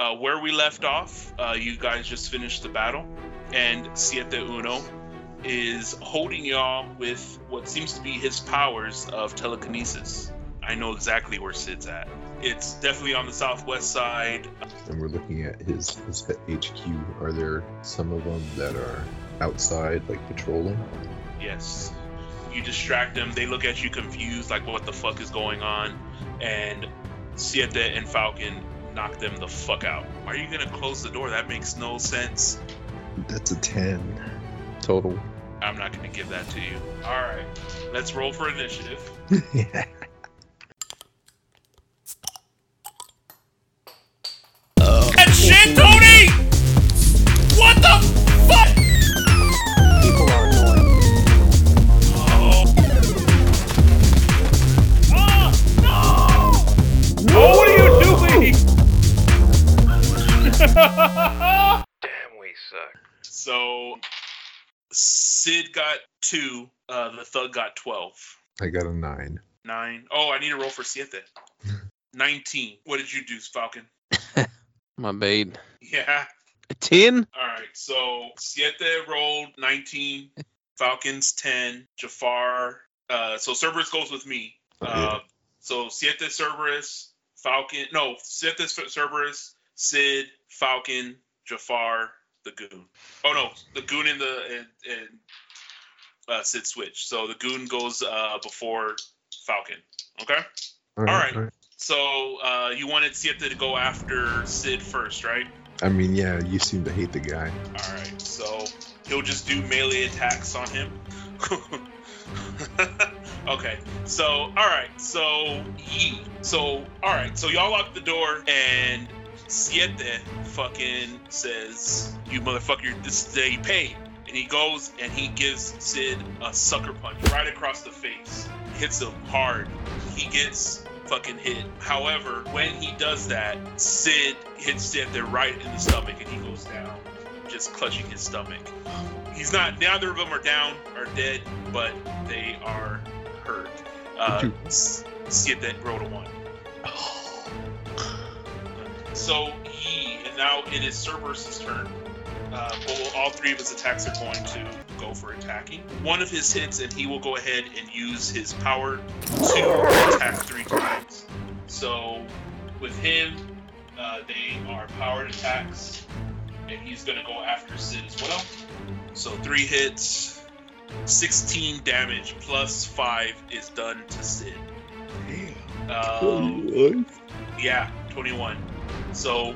Uh, where we left off, uh, you guys just finished the battle, and Siete Uno is holding y'all with what seems to be his powers of telekinesis. I know exactly where Sid's at. It's definitely on the southwest side. And we're looking at his, his HQ. Are there some of them that are outside, like patrolling? Yes. You distract them. They look at you confused, like what the fuck is going on. And Siete and Falcon knock them the fuck out. Are you gonna close the door? That makes no sense. That's a 10 total. I'm not gonna give that to you. Alright. Let's roll for initiative. yeah. And shit, Sid got two. Uh, the thug got twelve. I got a 9. Nine. Oh, I need a roll for Siete. Nineteen. What did you do, Falcon? My bait. Yeah. A 10? All right. So Siete rolled nineteen. Falcons ten. Jafar. Uh, so Cerberus goes with me. Uh, so Siete Cerberus, Falcon. No, Siete Cerberus, Sid, Falcon, Jafar, the Goon. Oh no, the Goon in the and, and uh, Sid switch. So the Goon goes uh, before Falcon. Okay. All right. So uh, you wanted Siete to go after Sid first, right? I mean, yeah, you seem to hate the guy. All right. So he'll just do melee attacks on him. okay. So all right. So ye. So all right. So y'all lock the door and Siete fucking says, "You motherfucker, this is the day you paid." And he goes and he gives Sid a sucker punch right across the face. Hits him hard. He gets fucking hit. However, when he does that, Sid hits Siete right in the stomach and he goes down, just clutching his stomach. He's not. Neither of them are down or dead, but they are hurt. Uh, Siete rolled a one. So he, and now it is Cerberus' turn. Uh, well, all three of his attacks are going to go for attacking. One of his hits, and he will go ahead and use his power to attack three times. So with him, uh, they are powered attacks, and he's going to go after Sid as well. So three hits, 16 damage plus five is done to Sid. Um, yeah, 21. So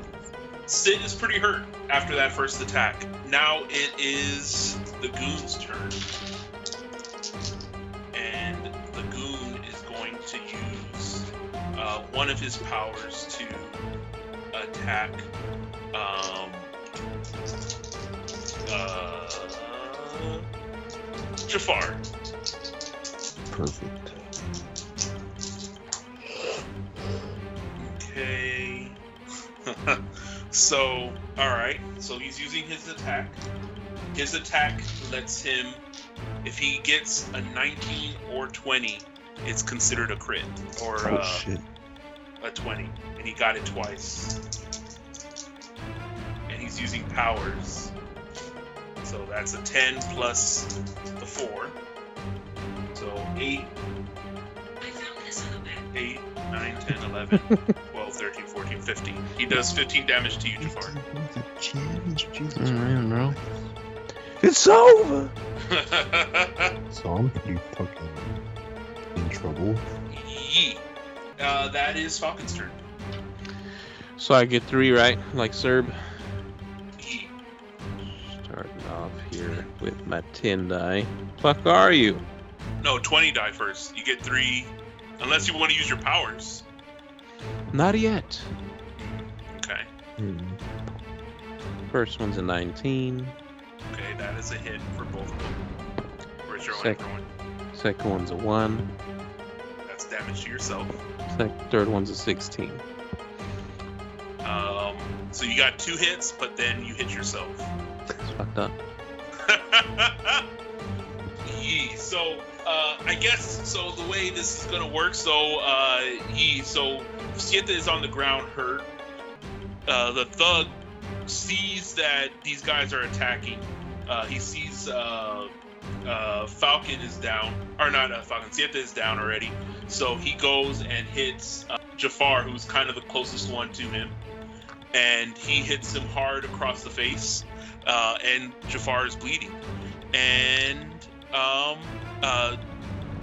Sid is pretty hurt after that first attack. Now it is the goon's turn. And the goon is going to use uh, one of his powers to attack um, uh, Jafar. Perfect. Okay. so, alright. So he's using his attack. His attack lets him, if he gets a 19 or 20, it's considered a crit. Or Oh, uh, shit. a 20. And he got it twice. And he's using powers. So that's a 10 plus the 4. So 8, 8, 9, 10, 11, 12, 13, 14, 15. He does 15 damage to you, Jafar. Jesus Alright, bro. It's over! So I'm pretty fucking in trouble. Yee. Uh, that is Falcon's turn. So I get three, right? Like Serb. Yee. Starting off here with my 10 die. Fuck are you? No, 20 die first. You get three, unless you want to use your powers. Not yet. Okay. Hmm. First one's a 19. Okay, that is a hit for both of them. Where's your Sec- one? Second one's a 1. That's damage to yourself. Sec- third one's a 16. Um, so you got two hits, but then you hit yourself. It's fucked up. Yee. So uh, I guess so. The way this is gonna work, so uh, Yee. So Siete is on the ground, hurt. uh, the thug sees that these guys are attacking. Uh, he sees uh, uh, Falcon is down, or not uh, Falcon, Siete is down already. So he goes and hits uh, Jafar, who's kind of the closest one to him, and he hits him hard across the face, uh, and Jafar is bleeding. And um, uh,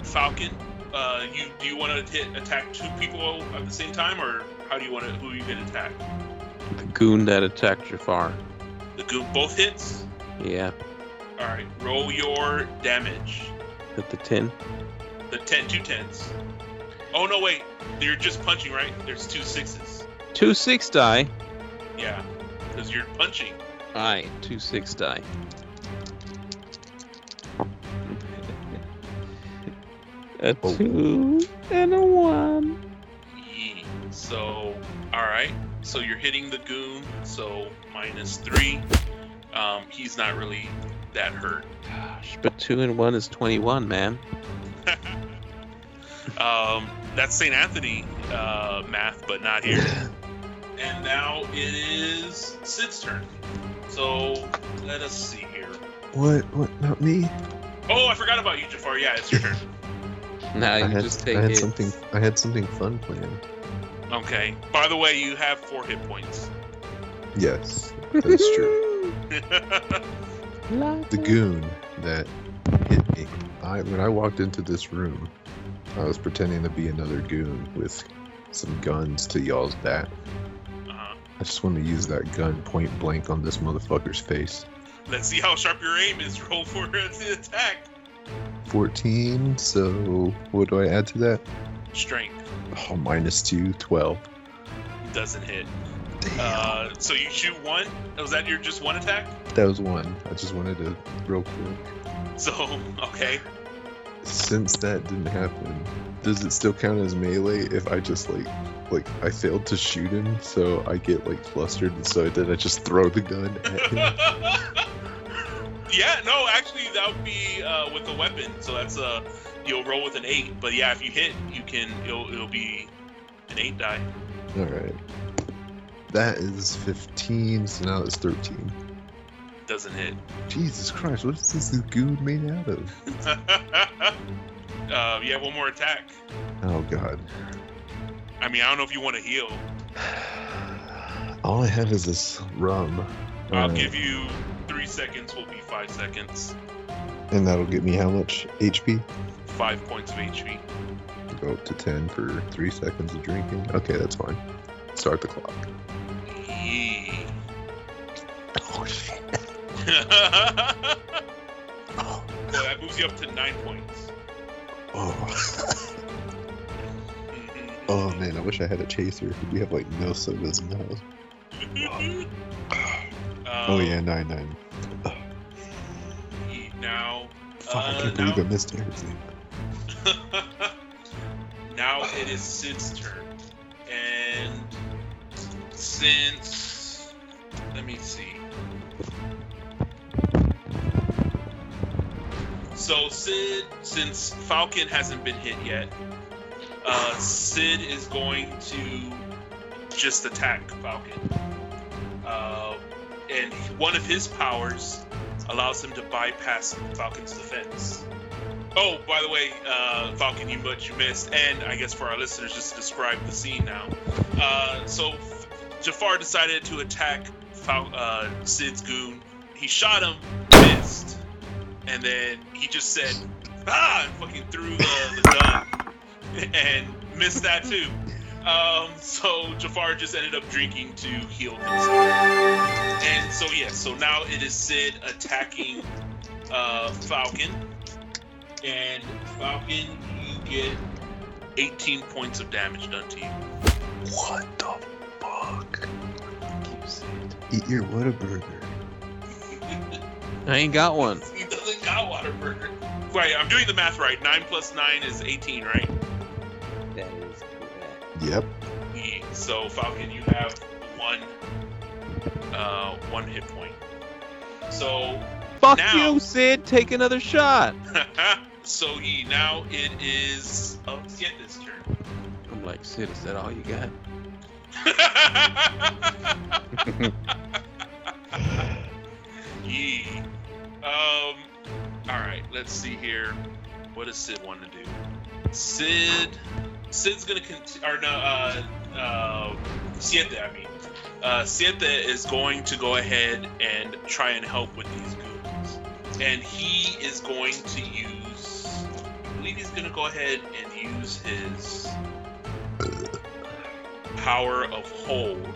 Falcon, uh, you do you want to hit attack two people at the same time, or how do you want to? Who you gonna attack? The goon that attacked Jafar. The goon both hits. Yeah. All right, roll your damage. At the 10. The 10, two tens. Oh no, wait, you're just punching, right? There's two sixes. Two six die. Yeah, because you're punching. Aye, two six die. A Oh. two and a one. So, all right. So you're hitting the goon. So minus three. Um, he's not really that hurt. Gosh, but two and one is 21, man. Um, that's St. Anthony uh, math, but not here. And now it is Sid's turn. So let us see here. What? What? Not me. Oh, I forgot about you, Jafar. Yeah, it's your turn. Now you I had, just take I had hits. something. I had something fun planned. Okay. By the way, you have four hit points. Yes, that's true. The goon that hit me. I when I walked into this room, I was pretending to be another goon with some guns to y'all's back. uh-huh. I just want to use that gun point blank on this motherfucker's face. Let's see how sharp your aim is. Roll for the attack. 14, so what do I add to that? Strength Oh, minus 2, 12. doesn't hit. Uh, so you shoot one. Was that your just one attack? that was one. I just wanted to real quick. So okay. Since that didn't happen, does it still count as melee if I just like like I failed to shoot him, so I get like flustered, and so then I just throw the gun at him? yeah, no, actually that would be uh, with a weapon. So that's uh you'll roll with an eight. But yeah, if you hit, you can it'll it'll be an eight die. All right. That is 15, so now it's 13. Doesn't hit. Jesus Christ, what is this goon made out of? uh, yeah, one more attack. Oh God. I mean, I don't know if you want to heal. All I have is this rum. I'll Uh, give you seconds. Will be five seconds. And that'll get me how much HP? Five points of HP. Go up to 10 for three seconds of drinking. Okay, that's fine. Start the clock. Oh shit. well, that moves you up to nine points. Oh. Oh man, I wish I had a chaser. We have like no sodas in the house. oh Um, yeah, nine nine. Now, Fuck, I uh, can't now, believe I missed everything. now it is Sid's turn, and since let me see. So Sid, since Falcon hasn't been hit yet, uh, Sid is going to just attack Falcon. Uh, and one of his powers allows him to bypass Falcon's defense. Oh, by the way, uh, Falcon, you much you missed, and I guess for our listeners, just to describe the scene now. Uh, so Jafar decided to attack Fal- uh, Sid's goon. He shot him, missed, and then he just said, "Ah!" and fucking threw the, the gun, and missed that too. Um, so Jafar just ended up drinking to heal himself. And so yeah, so now it is Sid attacking uh, Falcon, and Falcon, you get 18 points of damage done to you. What the fuck? Eat your Whataburger. I ain't got one. he doesn't got Whataburger. Right, I'm doing the math right. Nine plus nine is 18, right? That is correct. Yep. So Falcon, you have one, uh, one hit point. So Fuck Now- you, Sid. Take another shot. so he now it is uh, Sienna's turn. I'm like, Sid, is that all you got? Yee. Um. All right. Let's see here. What does Sid want to do? Sid. Sid's gonna continue. Or no. Uh. Uh. Siete. I mean. Uh, Siete is going to go ahead and try and help with these goons, and he is going to use. I believe he's gonna go ahead and use his power of hold.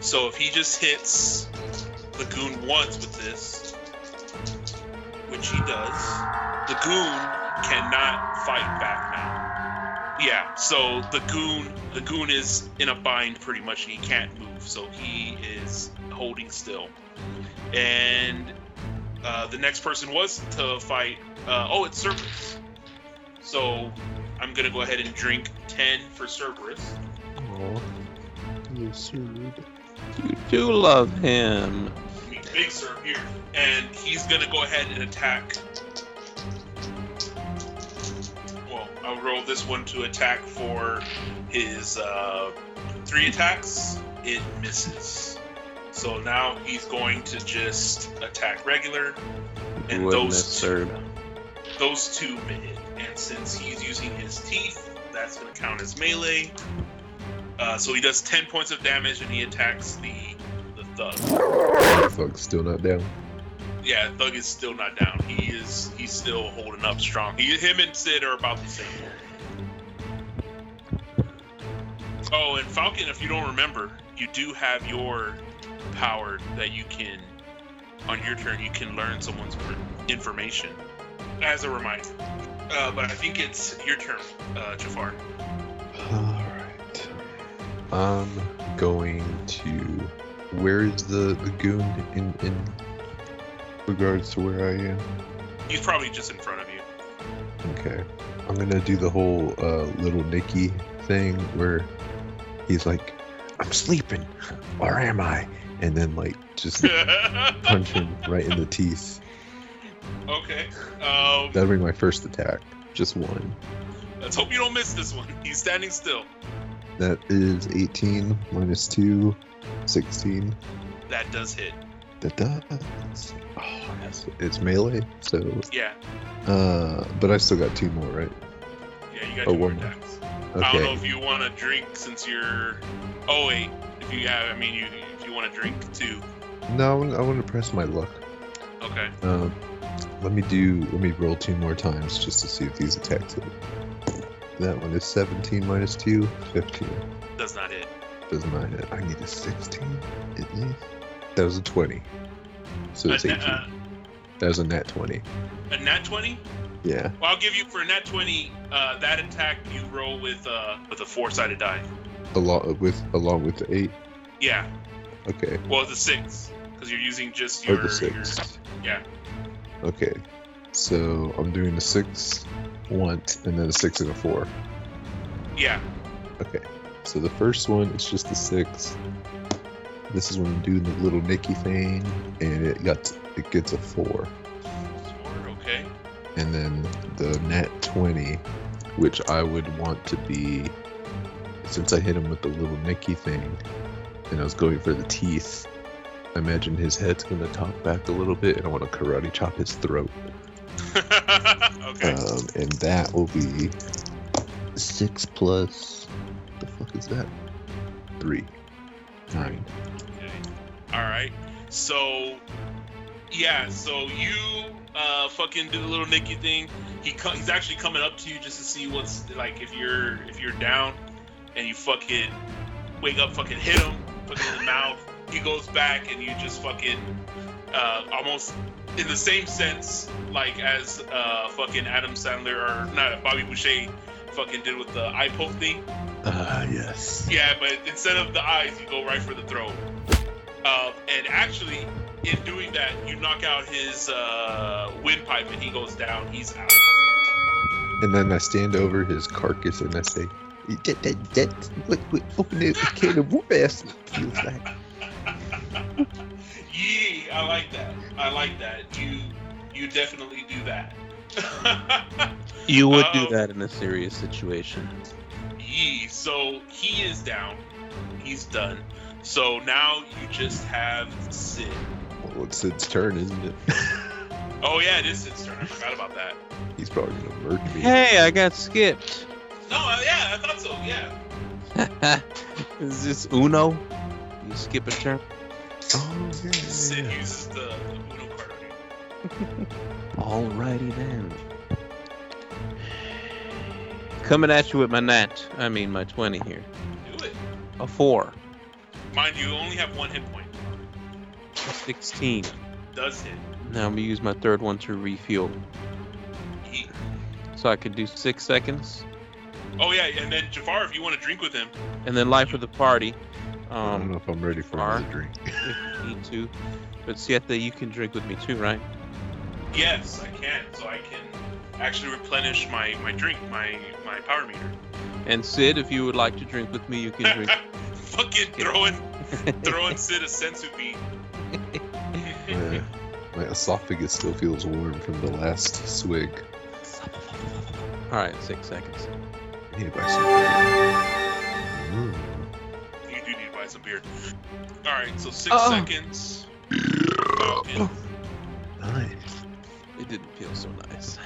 So if he just hits the goon once with this, which he does, the goon cannot fight back now. Yeah, so the goon the goon is in a bind pretty much. He can't move, so he is holding still. And uh, the next person was to fight. Uh, oh, it's Cerberus. So I'm gonna go ahead and drink ten for Cerberus. Aw. Little Surd. You do love him. I mean, Big Sir here, and he's gonna go ahead and attack. I'll roll this one to attack for his uh, three attacks. It misses. So now he's going to just attack regular, and Wouldn't those absurd. those two hit. And since he's using his teeth, that's going to count as melee. Uh, so he does 10 points of damage and he attacks the the thug. Fuck, still not down. Yeah, thug is still not down. He is he's still holding up strong. He, him and Sid are about the same. Oh, and Falcon, if you don't remember, you do have your power that you can, on your turn, you can learn someone's information. As a reminder. Uh, but I think it's your turn, uh, Jafar. Alright. I'm going to. Where is the, the goon in, in regards to where I am? He's probably just in front of you. Okay. I'm gonna do the whole uh, little Nicky thing where he's like, I'm sleeping, or am I? And then, like, just punch him right in the teeth. okay. Um, That'll be my first attack. Just one. let's hope you don't miss this one. He's standing still. That is 18 minus 2, 16. That does hit. That does. Oh, it's, it's melee, so. Yeah. Uh, but I still got two more, right? Yeah, you got Oh, two more one more. attacks. I don't know if you want to drink since you're. Oh wait, if you have, I mean, you if you want to drink too. No, I want, I want to press my luck. Okay. Um, let me do. Let me roll two more times just to see if these attacks hit. That one is 17 minus 2, 15. Does not hit. Does not hit. I need a 16 at least. That was a 20. So it's a, 18. na- That was a nat 20. uh, a nat twenty. Yeah. Well, I'll give you for a nat twenty. Uh, that attack you roll with uh with a four sided die. Along with along with the 8. Yeah. Okay. Well, the six because you're using just Or your. the 6. your yeah. Okay. So I'm doing a 6 once and then a 6 and a 4. Yeah. Okay. So the first one is just a 6. This is when I'm doing the little Nicky thing and it got it gets a 4. Four. Okay. and then the net 20 which i would want to be since i hit him with the little nicky thing and i was going for the teeth i imagine his head's going to top back a little bit and i want to karate chop his throat okay. um, and that will be 6 plus the fuck is that 3 9 Okay. All right. So, yeah. So you uh fucking do the little Nicky thing. He co- he's actually coming up to you just to see what's like if you're if you're down, and you fucking wake up, fucking hit him, fucking in the mouth. He goes back, and you just fucking uh almost in the same sense like as uh fucking Adam Sandler or not Bobby Boucher fucking did with the eye poke thing. ah yes Yeah, but instead of the eyes, you go right for the throat. Um, and actually, in doing that, you knock out his uh, windpipe and he goes down. He's out. and then i stand over his carcass and i say that, that, that, what, what, open it, can of worms feels like Yee, I like that. I like that. You you definitely do that. You would Um, do that in a serious situation. Yee. So he is down. He's done. So now you just have Sid. Well, it's Sid's turn, isn't it? Oh yeah, it is Sid's turn. I forgot about that. He's probably gonna murder me. Hey, I got skipped. No, uh, yeah, I thought so. Yeah. Is this Uno? You skip a turn? Oh yeah. Sid yeah, yeah. uses the, the Uno card on you. Alrighty then. Coming at you with my nat. I mean my 20 here. Do it. A 4. Mind you, you only have one hit point. A 16. Does hit. Now I'm gonna use my third one to refuel. He, So I could do 6 seconds. oh yeah, and then Jafar, if you want to drink with him, And then life of the party. I don't know Um, if I'm ready for Far. another drink. if you need to. But Siete, you can drink with me too, right? Yes, I can. So I can actually replenish my my drink, my my power meter. And Sid, if you would like to drink with me, you can drink. Fucking throwing throwing Sid a senzu bean. Yeah. My esophagus still feels warm from the last swig. Alright, 6 seconds. I need to buy some. beer. Mm. You do need to buy some beer. All right, so six Oh. seconds. Falcon. Nice. It didn't feel so nice.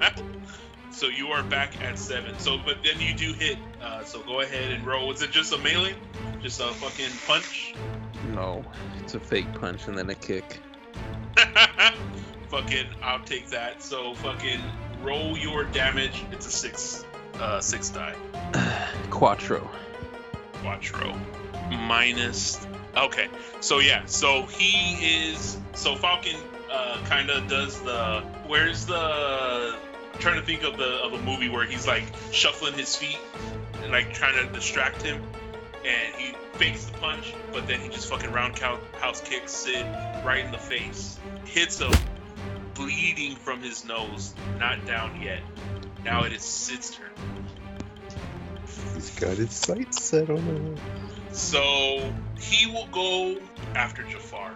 so you are back at seven. So, but then you do hit. Uh, so go ahead and roll. Was it just a melee? Just a fucking punch? No, it's a fake punch and then a kick. fucking, I'll take that. So fucking roll your damage. It's a six, uh, six die. Quattro. Quattro minus. Okay, so yeah, so he is. So Falcon uh, kind of does the. Where's the? I'm trying to think of the of a movie where he's like shuffling his feet and like trying to distract him, and he fakes the punch, but then he just fucking roundhouse kicks Sid right in the face, hits him, bleeding from his nose, not down yet. Now it is Sid's turn. He's got his sights set on him. So he will go after Jafar.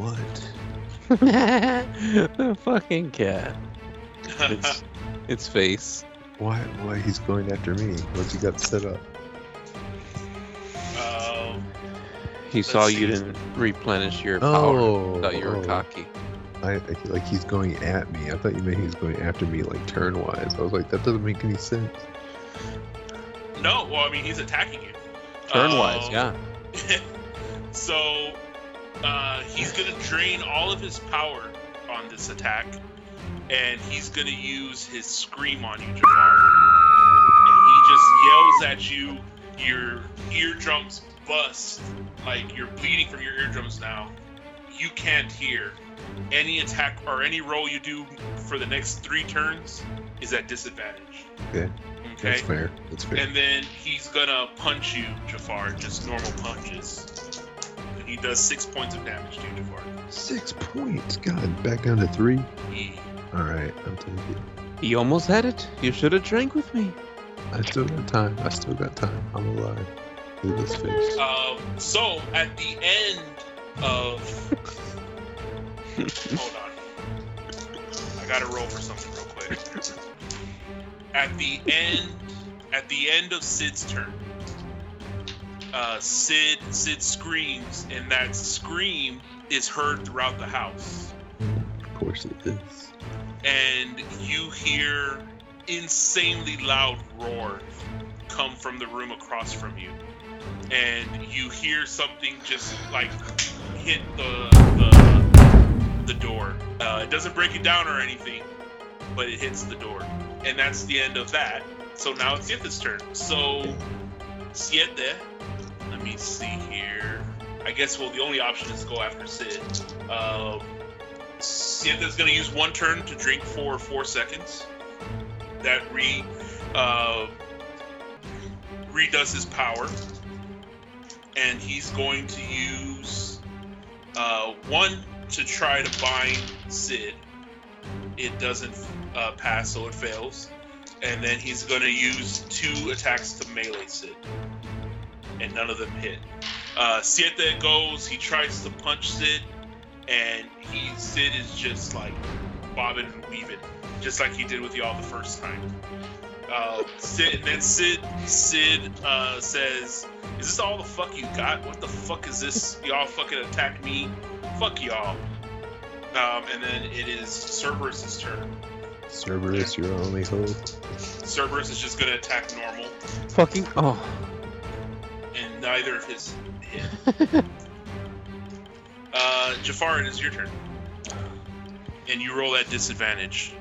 What? the fucking cat. It's, its face. Why? Why he's going after me? What's he got set up? um, He saw you see. didn't replenish your power. Oh, Thought you were oh. cocky. I, I feel like he's going at me. I thought you meant he was going after me like turn wise. I was like, that doesn't make any sense. no, well, I mean he's attacking you. Turn wise, Um, yeah. so uh, he's gonna drain all of his power on this attack, and he's gonna use his scream on you, Jafar. And he just yells at you. Your eardrums bust, like you're bleeding from your eardrums now. You can't hear. Any attack or any roll you do for the next three turns is at disadvantage. Okay. Okay. That's fair. That's fair. And then he's gonna punch you, Jafar, just normal punches. And he does six points of damage to you, Jafar. Six points. God, back down to three. He- All right, I'm taking. You almost had it. You should have drank with me. I still got time. I still got time. I'm alive. Look at this face. Um, so at the end of hold on. I gotta roll for something real quick. At the end at the end of Sid's turn, uh, Sid Sid screams, and that scream is heard throughout the house. Of course it is. and you hear insanely loud roar come from the room across from you. And you hear something just like hit the the, the door. Uh, it doesn't break it down or anything but it hits the door. And that's the end of that. So now it's Siete's turn. So Siete let me see here I guess well the only option is to go after Sid um, is gonna use one turn to drink for four seconds. That re uh, redoes his power, and he's going to use uh, one to try to bind Sid. It doesn't uh, pass, so it fails. And then he's going to use two attacks to melee Sid, and none of them hit. Uh, Siete goes. He tries to punch Sid and he Sid is just like bobbing and weaving, just like he did with y'all the first time. Uh, Sid, and then Sid, Sid uh, says, "Is this all the fuck you got? What the fuck is this? Y'all fucking attack me? Fuck y'all." Um, and then it is Cerberus's turn. Cerberus, your only hope. Cerberus is just gonna attack normal, Fucking oh. And neither of his hit. Uh, Jafar, it is your turn. And you roll at disadvantage.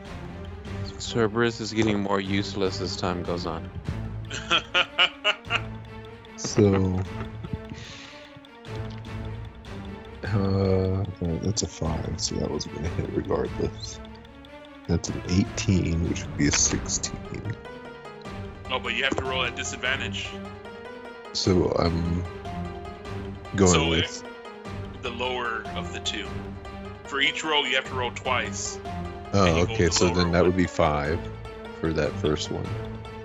Cerberus is getting more useless as time goes on. So. Uh, that's a five, so that was gonna hit regardless. That's an 18, which would be a 16. oh, but you have to roll at disadvantage. So I'm going So with. The lower of the two. For each roll, you have to roll twice. Oh, and you go okay. So lower then that one. would be five for that first one.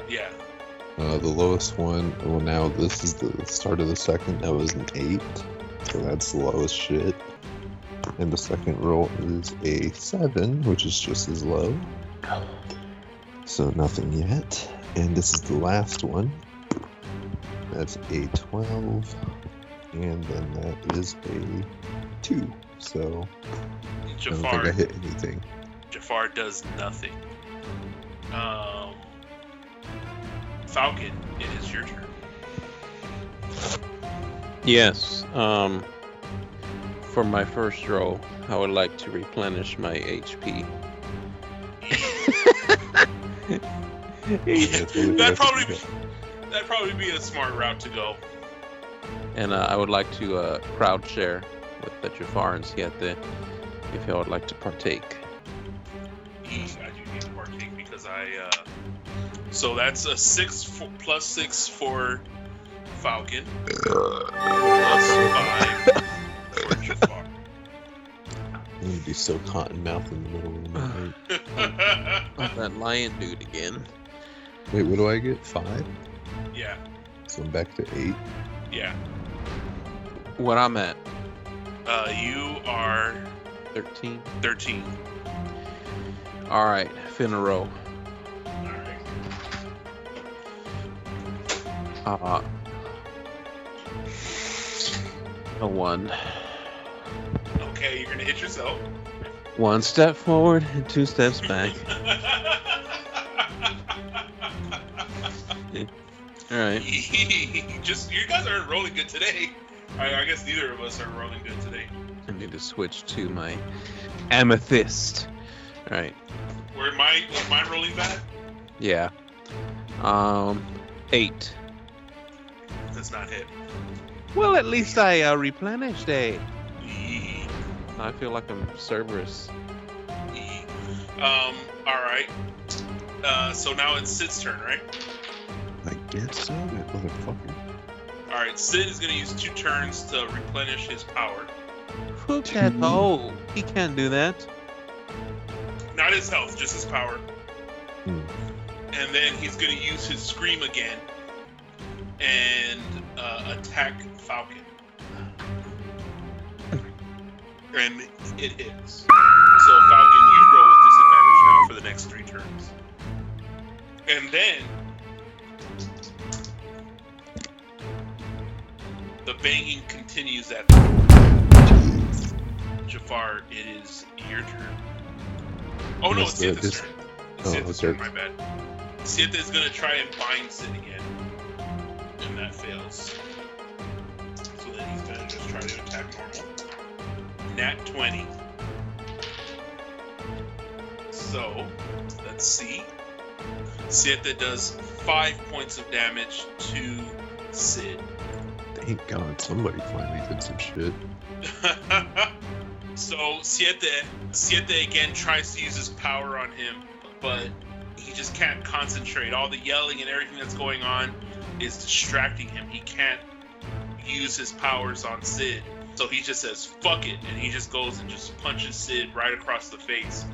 Yeah. Uh, the lowest one. Well, now this is the start of the second. That was an eight, so that's the lowest shit. And the second roll is a seven, which is just as low. So nothing yet. And this is the last one. That's a twelve, and then that is a two. So I don't think I hit anything. Jafar does nothing. Um, Falcon, it is your turn. Yes. Um. For my first roll, I would like to replenish my HP. That's That'd probably okay. That'd probably be a smart route to go. and uh, I would like to uh, crowd share with the Jafar and Siete if y'all would like to partake. E, I do need to partake because I. Uh, so that's a six for, plus six for Falcon, plus five for Jafar. I'm gonna be so cotton mouth in the middle of the night. That lion dude again. Wait, what do I get? Five? Yeah, So I'm back to eight. yeah. What I'm at, Uh, you are 13. thirteen. All right, finna roll. All right. Uh, a one. Okay, you're gonna hit yourself. One step forward and two steps back. All right. Just you guys aren't rolling good today. I, I guess neither of us are rolling good today. I need to switch to my amethyst. All right. Where my was mine rolling bad? Yeah. Um, eight. That's not hit. Well, at least I uh, replenished a. I feel like I'm Cerberus. Um. All right. Uh. So now it's Sid's turn, right? I guess so, motherfucker. All right. Sid is gonna use two turns to replenish his power. Who can? Oh, he can't do that. Not his health, just his power. Hmm. And then he's gonna use his scream again and uh, attack Falcon. And it hits. So Falcon, you roll with disadvantage now for the next three turns. And then the banging continues at Jafar. It is your turn. Oh no, it's Sienna's this- oh, Sienna's okay. turn, my bad. Sienta is gonna try and bind Sid again. And that fails. So then he's gonna just try to attack normal. Nat 20. So, let's see. Sienta does 5 points of damage to Sid. Thank God somebody finally did some shit. so Siete, Siete again tries to use his power on him, but he just can't concentrate. All the yelling and everything that's going on is distracting him. He can't use his powers on Sid. So he just says, fuck it, and he just goes and just punches Sid right across the face.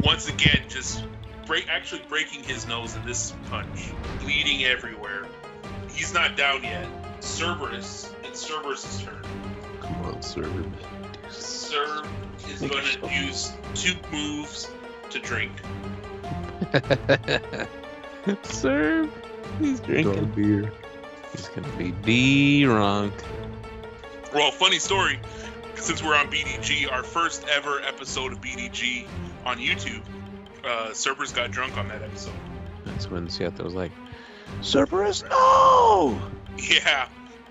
Once again, just break actually breaking his nose in this punch. Bleeding everywhere. He's not down yet. Cerberus, it's Cerberus' turn. Come on, Cerberus. Sir is going to yourself- use two moves to drink. Serve. He's drinking. Dog beer. He's gonna be drunk. Well, funny story. Since we're on BDG, our first ever episode of BDG on YouTube, uh, Cerberus got drunk on that episode. That's when Seattle was like, Cerberus, no! Yeah,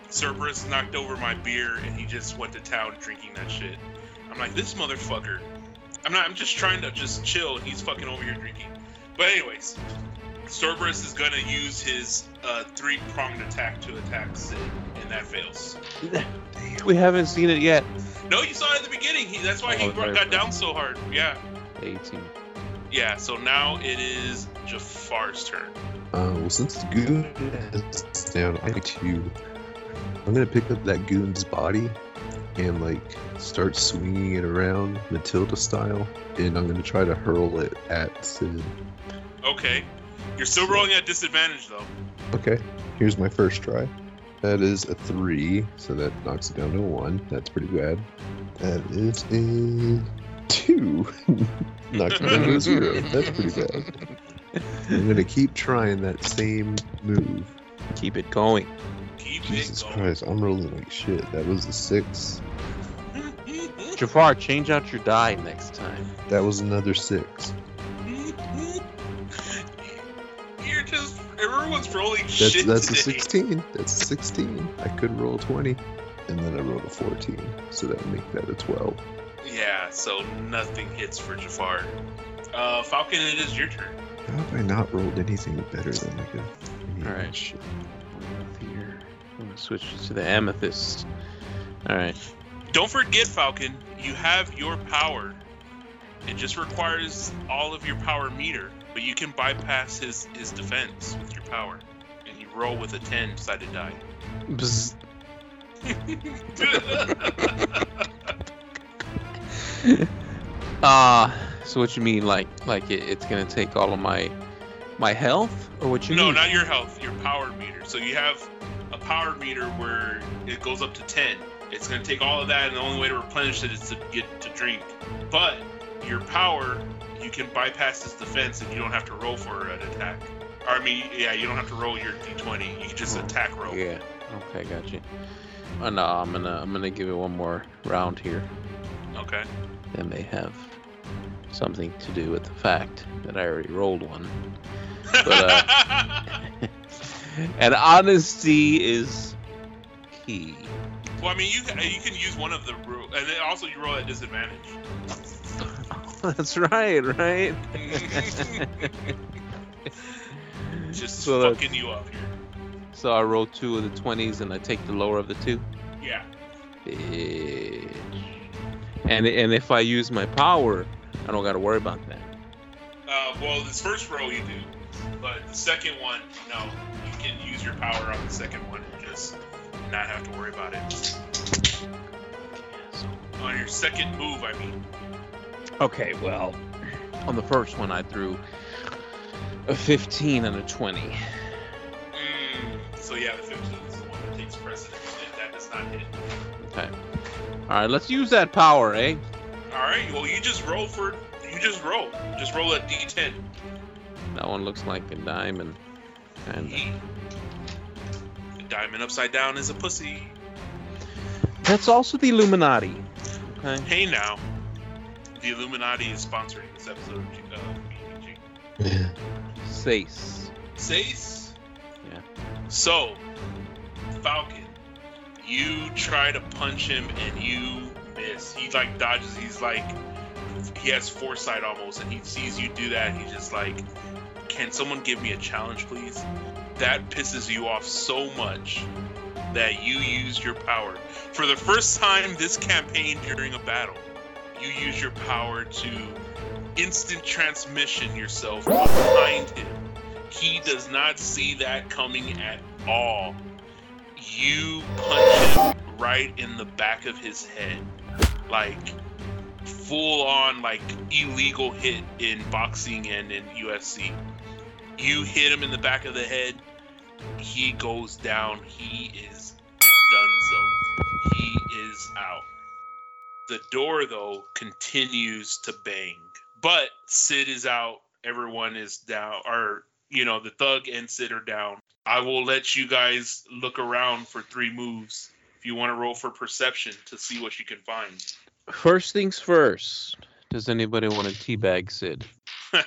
Cerberus knocked over my beer and he just went to town drinking that shit. I'm like, this motherfucker. I'm not. I'm just trying to just chill, and he's fucking over here drinking. But anyways, Cerberus is gonna use his uh, three pronged attack to attack Sid, and that fails. We haven't seen it yet. No, you saw it at the beginning. He, that's why he Oh, brought, very got first. down so hard. Yeah, 18. yeah. So now it is Jafar's turn. Uh, well, since the Goon is down, I like to. I'm gonna pick up that Goon's body and like start swinging it around Matilda style, and I'm gonna try to hurl it at Sid. Okay, you're still rolling at disadvantage though. Okay, here's my first try. That is a three, so that knocks it down to a one. That's pretty bad. That is a two. knocks it down to a zero. That's pretty bad. I'm gonna keep trying that same move. Keep it going. Keep Jesus it Christ, I'm rolling like shit. That was a six. Jafar, change out your die next time. That was another six. You're just everyone's rolling That's shit that's a 16. That's a 16. I could roll a 20, and then I rolled a 14, so that would make that a 12. Yeah, so nothing hits for Jafar. Uh, Falcon, it is your turn. How have I not rolled anything better than like a? any All right. shit? Here. I'm gonna switch to the amethyst. All right. Don't forget, Falcon, you have your power. It just requires all of your power meter, but you can bypass his his defense with your power, and you roll with a ten sided die. Bzz. Ah, so what you mean? Like, like it, it's gonna take all of my my health, or what you no, mean? not your health, your power meter. So you have a power meter where it goes up to 10. It's going to take all of that, and the only way to replenish it is to get to drink. But your power, you can bypass this defense, and you don't have to roll for an attack. Or, I mean, yeah, you don't have to roll your d20. You can just attack roll. Yeah. Okay, got you. Uh, no, I'm gonna I'm gonna give it one more round here. Okay. That may have something to do with the fact that I already rolled one. But, uh, and honesty is key. well, I mean, you can- you can use one of the rules, and then also you roll at disadvantage. That's right, right? just So fucking you up here. so I roll two of the twenties and I take the lower of the two. Yeah. Bitch. And and if I use my power, I don't gotta worry about that. Uh, well, this first row you do, but the second one, no. You can use your power on the second one and just not have to worry about it. On your second move, I mean. Okay, well, on the first one I threw a 15 and a 20. Mm, so yeah, the 15 is the one that takes precedence. and That does not hit. Okay. All right, let's use that power, eh? All right. Well, you just roll for. You just roll. Just roll a d10. That one looks like a diamond. And He- The diamond upside down is a pussy. that's also the Illuminati. Okay. Hey now, the Illuminati is sponsoring this episode of G- uh, BDG. Sace. Sace. Yeah. So, Falcon, you try to punch him and you miss. He like dodges. He's like, he has foresight almost, and he sees you do that. He's just like, "Can someone give me a challenge, please?" That pisses you off so much that you use your power for the first time this campaign during a battle. You use your power to instant transmission yourself behind him. He does not see that coming at all. You punch him right in the back of his head. Like full on like illegal hit in boxing and in UFC. You hit him in the back of the head, he goes down. He is done donezo. He is out. The door though continues to bang. But Sid is out. Everyone is down or you know the thug and Sid are down. I will let you guys look around for three moves. If you want to roll for perception to see what you can find. First things first. Does anybody want to teabag Sid? um,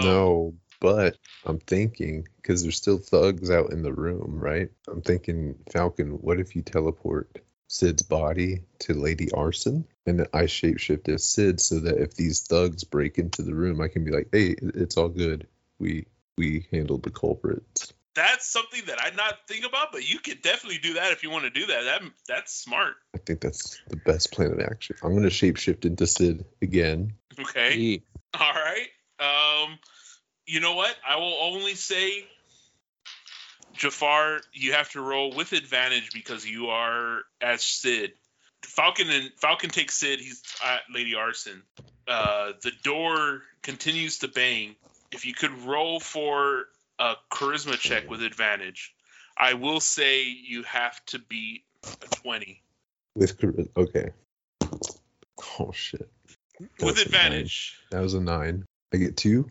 No, but I'm thinking because there's still thugs out in the room, right? I'm thinking, Falcon, what if you teleport Sid's body to Lady Arson and then I shapeshift as Sid so that if these thugs break into the room, I can be like, hey, it's all good. We we handled the culprits. That's something that I not think about, but you could definitely do that if you want to do that. That that's smart. I think that's the best plan of action. I'm gonna shapeshift into Sid again. Okay. Ye- All right. Um, you know what? I will only say, Jafar, you have to roll with advantage because you are as Sid. Falcon and Falcon takes Sid. He's at Lady Arson. Uh, the door continues to bang. If you could roll for a charisma check with advantage, I will say you have to beat a twenty With chari- okay. Oh shit. with advantage. That was a nine. I get two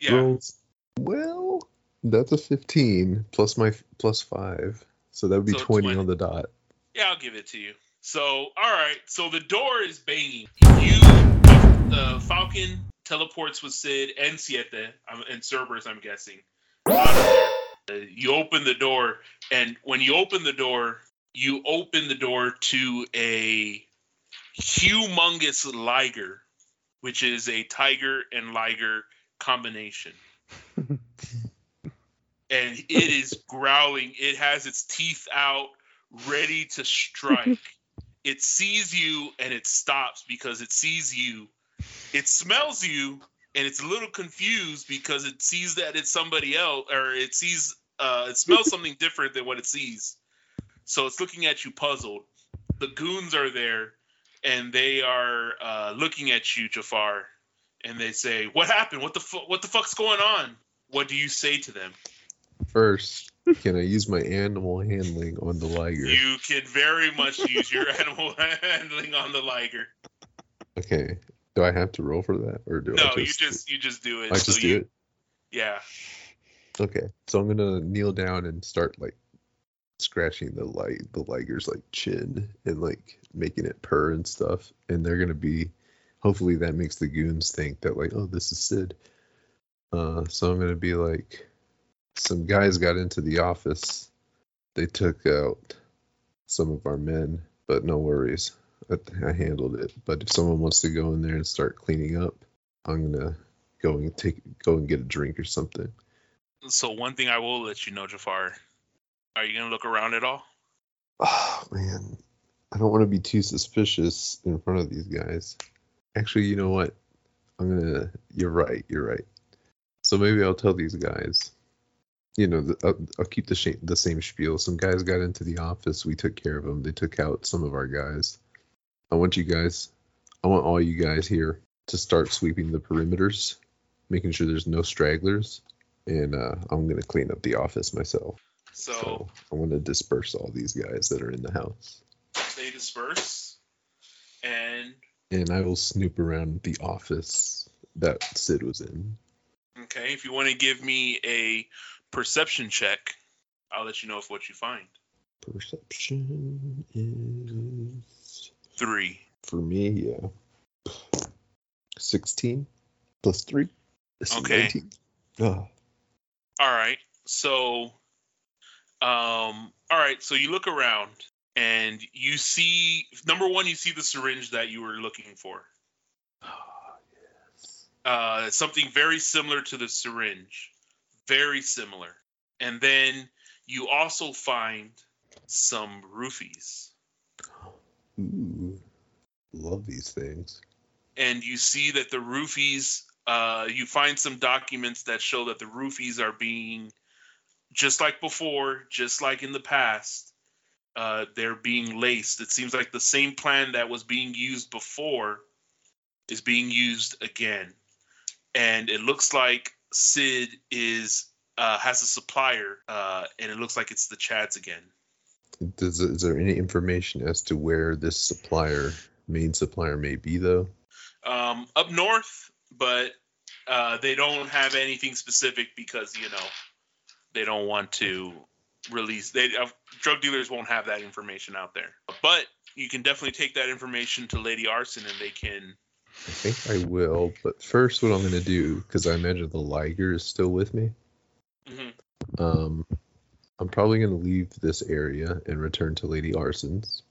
Yeah. rolls. Well, that's a 15 plus my plus five, so that would be So 20, 20. on the dot. Yeah, I'll give it to you. So, all right. So the door is banging. You, the Falcon, teleports with Sid and Siete um, and Cerberus, I'm guessing. Out of there. Uh, You open the door, and when you open the door, you open the door to a humongous liger, which is a tiger and liger combination. and it is growling. It has its teeth out, ready to strike. it sees you and it stops because it sees you. It smells you and it's a little confused because it sees that it's somebody else or it sees uh, it smells something different than what it sees. So it's looking at you puzzled. The goons are there and they are uh, looking at you, Jafar, and they say, "What happened? What the fu- what the fuck's going on?" What do you say to them? First, can I use my animal handling on the liger? You can very much use your animal handling on the liger. Okay. Do I have to roll for that, or do No, I you just? you just do it. I So just you, do it. Yeah. Okay. So I'm gonna kneel down and start like scratching the light the liger's like chin and like making it purr and stuff. And they're gonna be hopefully that makes the goons think that like, oh, this is Sid. Uh so I'm gonna be like some guys got into the office. They took out some of our men, but no worries. I, I handled it. But if someone wants to go in there and start cleaning up, I'm gonna go and take go and get a drink or something. So one thing I will let you know, Jafar, are you gonna look around at all? Oh man, I don't want to be too suspicious in front of these guys. Actually, you know what? I'm gonna. You're right. You're right. So maybe I'll tell these guys. You know, the, I'll, I'll keep the sh- the same spiel. Some guys got into the office. We took care of them. They took out some of our guys. I want you guys. I want all you guys here to start sweeping the perimeters, making sure there's no stragglers, and uh, I'm gonna clean up the office myself. So, So I want to disperse all these guys that are in the house. they disperse, and And I will snoop around the office that Sid was in. okay, if you want to give me a perception check, I'll let you know if what you find. Perception is Three. for me, yeah. 16 plus 3. This is Okay. 19. Ah, All right. So, um, all right. So you look around and you see number one, you see the syringe that you were looking for. Oh, yes. Uh, something very similar to the syringe, very similar. And then you also find some roofies, Ooh, love these things. and you see that the roofies. Uh, you find some documents that show that the roofies are being, just like before, just like in the past, uh, they're being laced. It seems like the same plan that was being used before is being used again, and it looks like Sid is uh, has a supplier, uh, and it looks like it's the Chads again. Does, is there any information as to where this supplier, main supplier, may be, though? Um, up north, but Uh, they don't have anything specific because you know they don't want to release. They uh, drug dealers won't have that information out there. But you can definitely take that information to Lady Arson, and they can. I think I will, but first, what I'm gonna do, because I imagine the Liger is still with me. Mhm. Um, I'm probably gonna leave this area and return to Lady Arson's.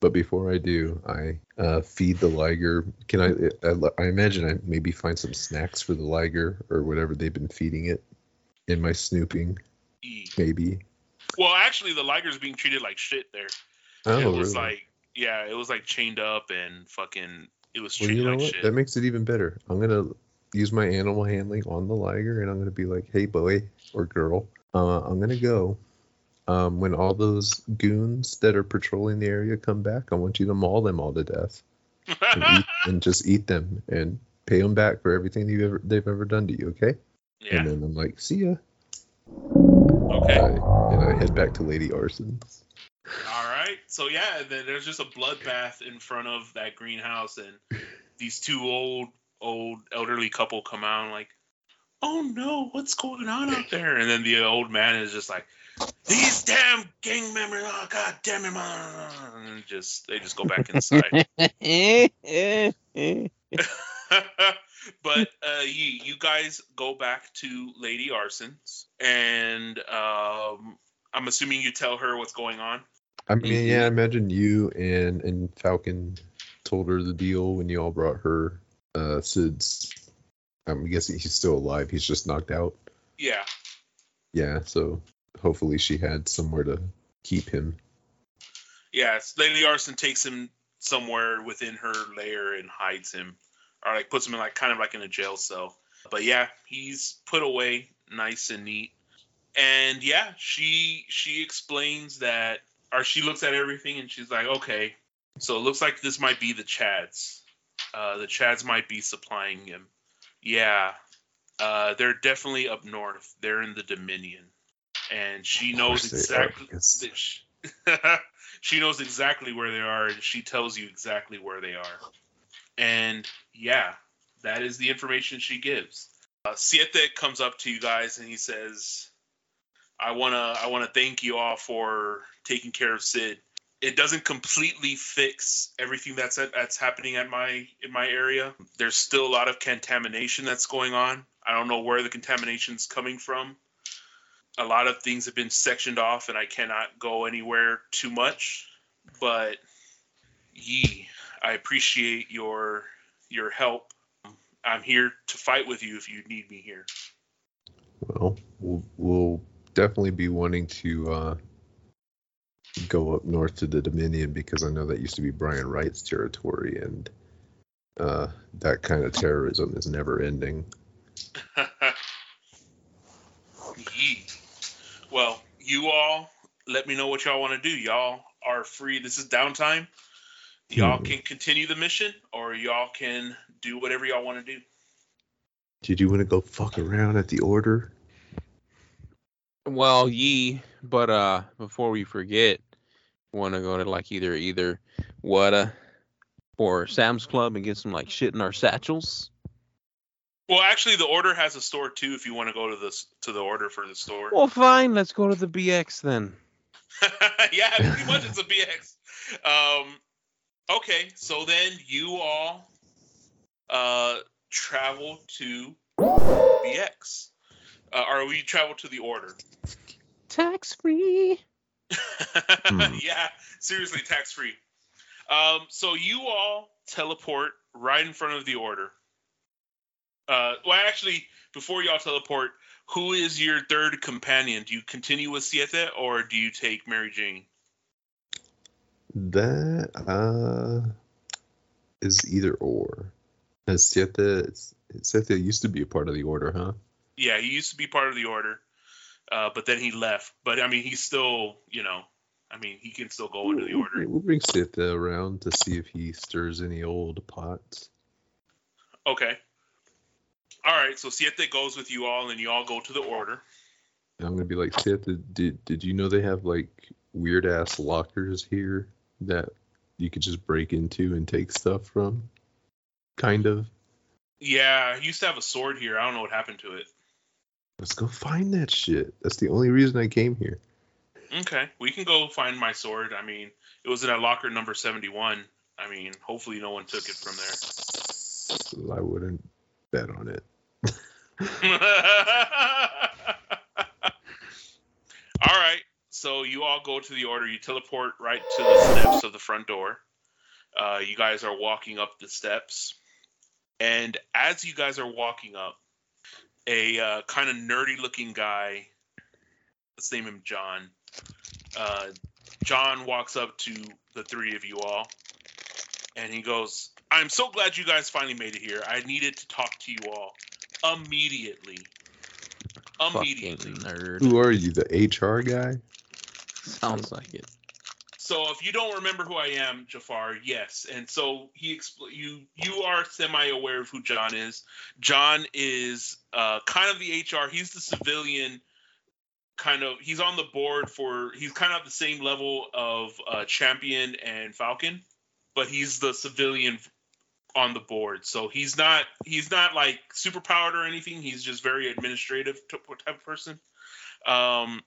But before I do, I uh, feed the Liger. Can I, I? I imagine I maybe find some snacks for the Liger or whatever they've been feeding it in my snooping. Maybe. Well, actually, the Liger's being treated like shit there. Oh, it was really? like, yeah, it was like chained up and fucking. It was Well, treated you know like what? shit. That makes it even better. I'm gonna use my animal handling on the liger, and I'm gonna be like, "Hey, boy or girl, uh, I'm gonna go. Um, when all those goons that are patrolling the area come back, I want you to maul them all to death and, eat, and just eat them and pay them back for everything you ever they've ever done to you. Okay? yeah. And then I'm like, "See ya," Okay. I- and I head back to Lady Arson's. All right. So yeah, then there's just a bloodbath in front of that greenhouse, and these two old, old elderly couple come out and like, "Oh no, what's going on out there?" And then the old man is just like, "These damn gang members! Oh god damn it!" man," just they just go back inside. but uh, you, you guys go back to Lady Arson's, and um, I'm assuming you tell her what's going on. I mean, Mhm. yeah, I imagine you and and Falcon told her the deal when you all brought her uh Sid's. I'm guessing he's still alive. He's just knocked out. Yeah. Yeah, so hopefully she had somewhere to keep him. Yes, Lady Arson takes him somewhere within her lair and hides him, or like puts him in like kind of like in a jail cell. But yeah, he's put away nice and neat. And yeah, she she explains that, or she looks at everything and she's like, okay, so it looks like this might be the Chads. Uh, the Chads might be supplying him. Yeah, uh, they're definitely up north. They're in the Dominion, and she knows course they are, exactly. she- she knows exactly where they are and she tells you exactly where they are. And yeah that is the information she gives. Uh, siete comes up to you guys and he says i want to i want to thank you all for taking care of sid. It doesn't completely fix everything that's that's happening at my in my area. There's still a lot of contamination that's going on. I don't know where the contamination's coming from a lot of things have been sectioned off and I cannot go anywhere too much. But ye, I appreciate your your help. I'm here to fight with you if you need me here. Well, we'll, we'll definitely be wanting to uh, go up north to the Dominion because I know that used to be Brian Wright's territory, and uh, that kind of terrorism is never ending. ye. Well, you all let me know what y'all want to do. Y'all are free. This is downtime. Y'all Hmm. can continue the mission or y'all can do whatever y'all want to do. Did you want to go fuck around at the order? Well, ye, but uh, before we forget, want to go to like either either Wada or Sam's Club and get some like shit in our satchels. Well, actually, the order has a store too. If you want to go to this to the order for the store. Well, fine, let's go to the BX then. yeah, pretty much it's a BX. Um, okay, so then you all uh, travel to BX. Uh, or we travel to the order. Tax free. yeah, seriously, tax free. Um, so you all teleport right in front of the order. Uh, well, actually, before y'all teleport, who is your third companion? Do you continue with Siete or do you take Mary Jane? That uh is either or. As Siete, Siete used to be a part of the order, huh? Yeah, he used to be part of the order, uh, but then he left. But I mean, he's still, you know, I mean, he can still go into the order. We'll bring Siete around to see if he stirs any old pots. Okay. All right, so Siete goes with you all, and you all go to the order. I'm gonna be like, Siete, did did you know they have like weird ass lockers here that you could just break into and take stuff from? Kind of. Yeah, I used to have a sword here. I don't know what happened to it. Let's go find that shit. That's the only reason I came here. Okay, we can go find my sword. I mean, it was in at locker number 71. I mean, hopefully no one took it from there. I wouldn't bet on it. all right. So you all go to the order. You teleport right to the steps of the front door. Uh, you guys are walking up the steps, and as you guys are walking up, a uh, kind of nerdy-looking guy. Let's name him John. Uh, John walks up to the three of you all, and he goes, "I'm so glad you guys finally made it here. I needed to talk to you all immediately. Fucking Immediately." nerd. Who are you, the HR guy? Sounds like it. So if you don't remember who I am, Jafar, yes. And so he expl- you you are semi aware of who John is. John is uh, kind of the HR. He's the civilian kind of. He's on the board for. He's kind of the same level of uh, Champion and Falcon, but he's the civilian on the board. So he's not he's not like super powered or anything. He's just very administrative type of person. Um,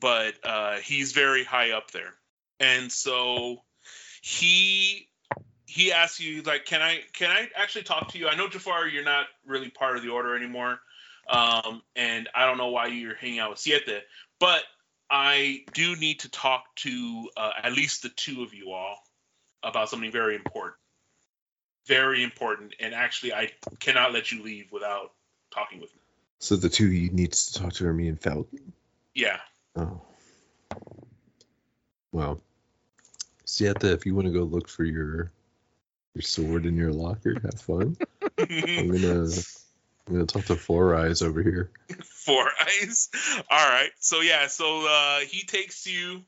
but uh, he's very high up there and so he he asks you like can i can i actually talk to you i know jafar you're not really part of the order anymore um and i don't know why you're hanging out with siete but i do need to talk to uh, at least the two of you all about something very important very important and actually i cannot let you leave without talking with me So the two you need to talk to are me and Falcon. yeah Oh. Well, Siete, if you want to go look for your your sword in your locker, have fun. I'm gonna I'm gonna talk to Four Eyes over here. Four eyes. All right. So yeah. So uh, he takes you.